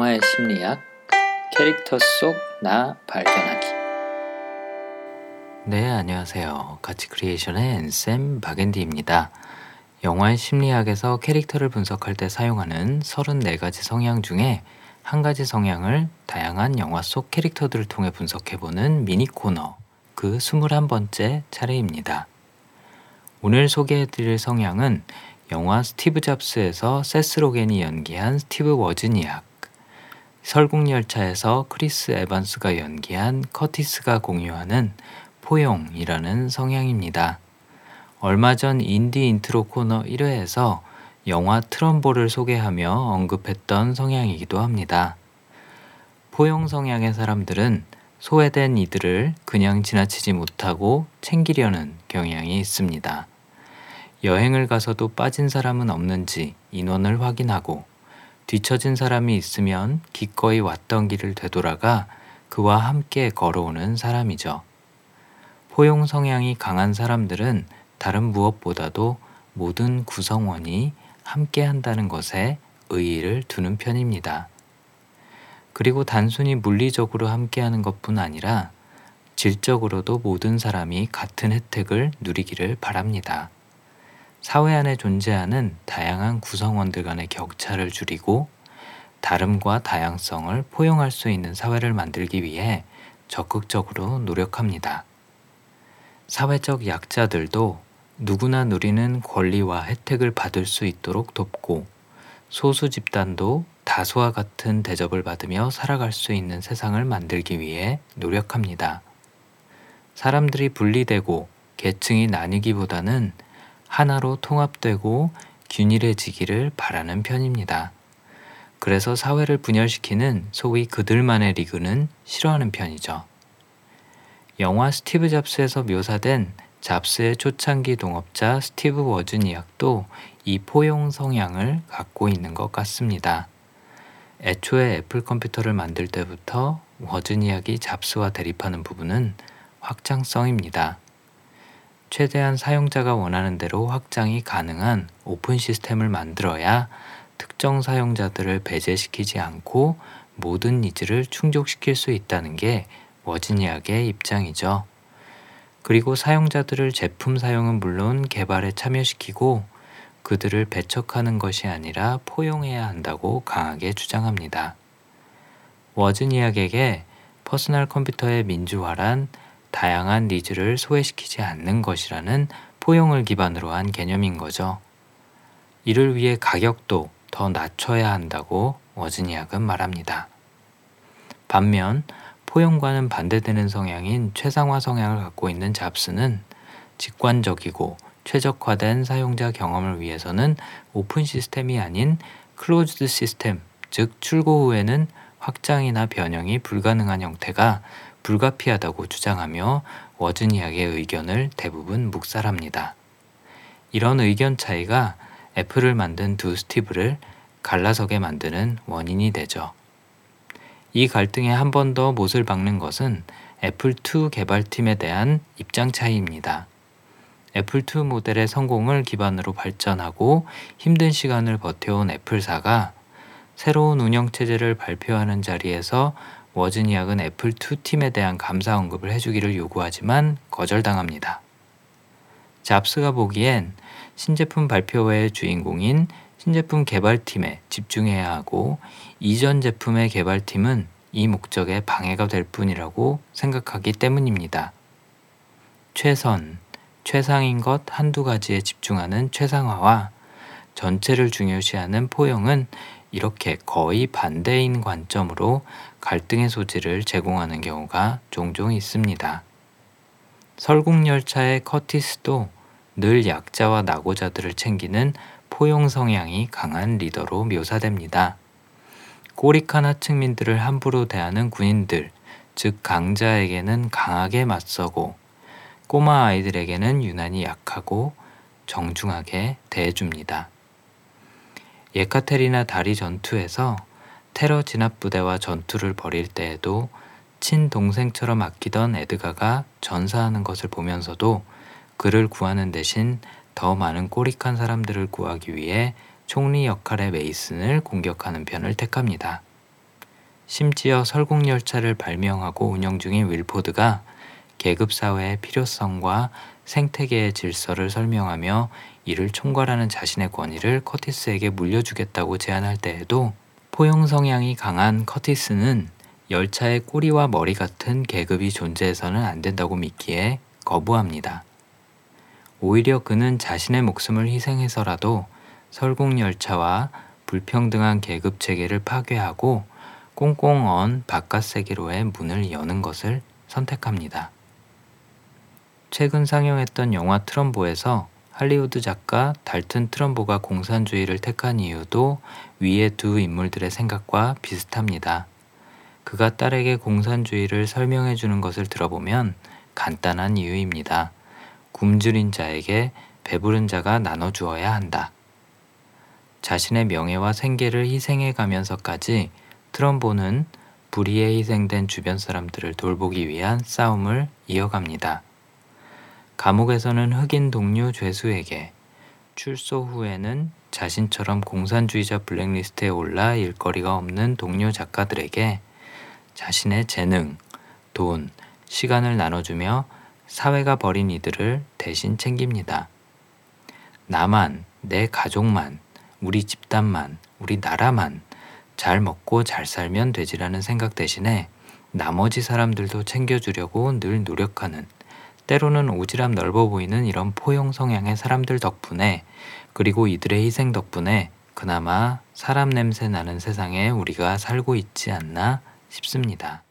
영화의 심리학 캐릭터 속 나 발견하기 네, 안녕하세요. 가치 크리에이션의 앤쌤 박앤디입니다. 영화의 심리학에서 캐릭터를 분석할 때 사용하는 34가지 성향 중에 한 가지 성향을 다양한 영화 속 캐릭터들을 통해 분석해보는 미니 코너, 그 21번째 차례입니다. 오늘 소개해드릴 성향은 영화 스티브 잡스에서 세스 로겐이 연기한 스티브 워즈니악, 설국열차에서 크리스 에반스가 연기한 커티스가 공유하는 포용이라는 성향입니다. 얼마 전 인디 인트로 코너 1회에서 영화 트럼보를 소개하며 언급했던 성향이기도 합니다. 포용 성향의 사람들은 소외된 이들을 그냥 지나치지 못하고 챙기려는 경향이 있습니다. 여행을 가서도 빠진 사람은 없는지 인원을 확인하고 뒤처진 사람이 있으면 기꺼이 왔던 길을 되돌아가 그와 함께 걸어오는 사람이죠. 포용 성향이 강한 사람들은 다른 무엇보다도 모든 구성원이 함께 한다는 것에 의의를 두는 편입니다. 그리고 단순히 물리적으로 함께하는 것뿐 아니라 질적으로도 모든 사람이 같은 혜택을 누리기를 바랍니다. 사회 안에 존재하는 다양한 구성원들 간의 격차를 줄이고 다름과 다양성을 포용할 수 있는 사회를 만들기 위해 적극적으로 노력합니다. 사회적 약자들도 누구나 누리는 권리와 혜택을 받을 수 있도록 돕고 소수 집단도 다수와 같은 대접을 받으며 살아갈 수 있는 세상을 만들기 위해 노력합니다. 사람들이 분리되고 계층이 나뉘기보다는 하나로 통합되고 균일해지기를 바라는 편입니다. 그래서 사회를 분열시키는 소위 그들만의 리그는 싫어하는 편이죠. 영화 스티브 잡스에서 묘사된 잡스의 초창기 동업자 스티브 워즈니악도 이 포용 성향을 갖고 있는 것 같습니다. 애초에 애플 컴퓨터를 만들 때부터 워즈니악이 잡스와 대립하는 부분은 확장성입니다. 최대한 사용자가 원하는 대로 확장이 가능한 open system을 만들어야 특정 사용자들을 배제시키지 않고 모든 needs를 충족시킬 수 있다는 게 워즈니악의 입장이죠. 그리고 사용자들을 제품 사용은 물론 개발에 참여시키고 그들을 배척하는 것이 아니라 포용해야 한다고 강하게 주장합니다. 워즈니악에게 퍼스널 컴퓨터의 민주화란 다양한 needs를 소외시키지 않는 것이라는 포용을 기반으로 한 개념인 거죠. 이를 위해 가격도 더 낮춰야 한다고 워즈니악은 말합니다. 반면 포용과는 반대되는 성향인 최상화 성향을 갖고 있는 잡스는 직관적이고 최적화된 사용자 경험을 위해서는 open system이 아닌 closed system, 즉 출고 후에는 확장이나 변형이 불가능한 형태가 불가피하다고 주장하며 워즈니악의 의견을 대부분 묵살합니다. 이런 의견 차이가 애플을 만든 두 스티브를 갈라서게 만드는 원인이 되죠. 이 갈등에 한 번 더 못을 박는 것은 애플2 개발팀에 대한 입장 차이입니다. 애플2 모델의 성공을 기반으로 발전하고 힘든 시간을 버텨온 애플사가 새로운 운영체제를 발표하는 자리에서 워즈니악은 애플 2 팀에 대한 감사 언급을 해주기를 요구하지만 거절당합니다. 잡스가 보기엔 신제품 발표회의 주인공인 신제품 개발팀에 집중해야 하고 이전 제품의 개발팀은 이 목적에 방해가 될 뿐이라고 생각하기 때문입니다. 최선, 최상인 것 한두 가지에 집중하는 최상화와 전체를 중요시하는 포용은 이렇게 거의 반대인 관점으로 갈등의 소지를 제공하는 경우가 종종 있습니다. 설국열차의 커티스도 늘 약자와 낙오자들을 챙기는 포용 성향이 강한 리더로 묘사됩니다. 꼬리칸 하층민들을 함부로 대하는 군인들, 즉 강자에게는 강하게 맞서고 꼬마 아이들에게는 유난히 약하고 정중하게 대해줍니다. 예카테리나 다리 전투에서 테러 진압 부대와 전투를 벌일 때에도 친동생처럼 아끼던 에드가가 전사하는 것을 보면서도 그를 구하는 대신 더 많은 꼬릭한 사람들을 구하기 위해 총리 역할의 메이슨을 공격하는 편을 택합니다. 심지어 설국열차를 발명하고 운영 중인 윌포드가 계급사회의 필요성과 생태계의 질서를 설명하며 이를 총괄하는 자신의 권위를 커티스에게 물려주겠다고 제안할 때에도 포용 성향이 강한 커티스는 열차의 꼬리와 머리 같은 계급이 존재해서는 안 된다고 믿기에 거부합니다. 오히려 그는 자신의 목숨을 희생해서라도 설국열차와 불평등한 계급 체계를 파괴하고 꽁꽁 언 바깥 세계로의 문을 여는 것을 선택합니다. 최근 상영했던 영화 트럼보에서 할리우드 작가 달튼 트럼보가 공산주의를 택한 이유도 위의 두 인물들의 생각과 비슷합니다. 그가 딸에게 공산주의를 설명해 주는 것을 들어보면 간단한 이유입니다. 굶주린 자에게 배부른 자가 나눠 주어야 한다. 자신의 명예와 생계를 희생해 가면서까지 트럼보는 불의에 희생된 주변 사람들을 돌보기 위한 싸움을 이어갑니다. 감옥에서는 흑인 동료 죄수에게 출소 후에는 자신처럼 공산주의자 블랙리스트에 올라 일거리가 없는 동료 작가들에게 자신의 재능, 돈, 시간을 나눠주며 사회가 버린 이들을 대신 챙깁니다. 나만, 내 가족만, 우리 집단만, 우리 나라만 잘 먹고 잘 살면 되지라는 생각 대신에 나머지 사람들도 챙겨주려고 늘 노력하는 때로는 오지랖 넓어 보이는 이런 포용 성향의 사람들 덕분에 그리고 이들의 희생 덕분에 그나마 사람 냄새 나는 세상에 우리가 살고 있지 않나 싶습니다.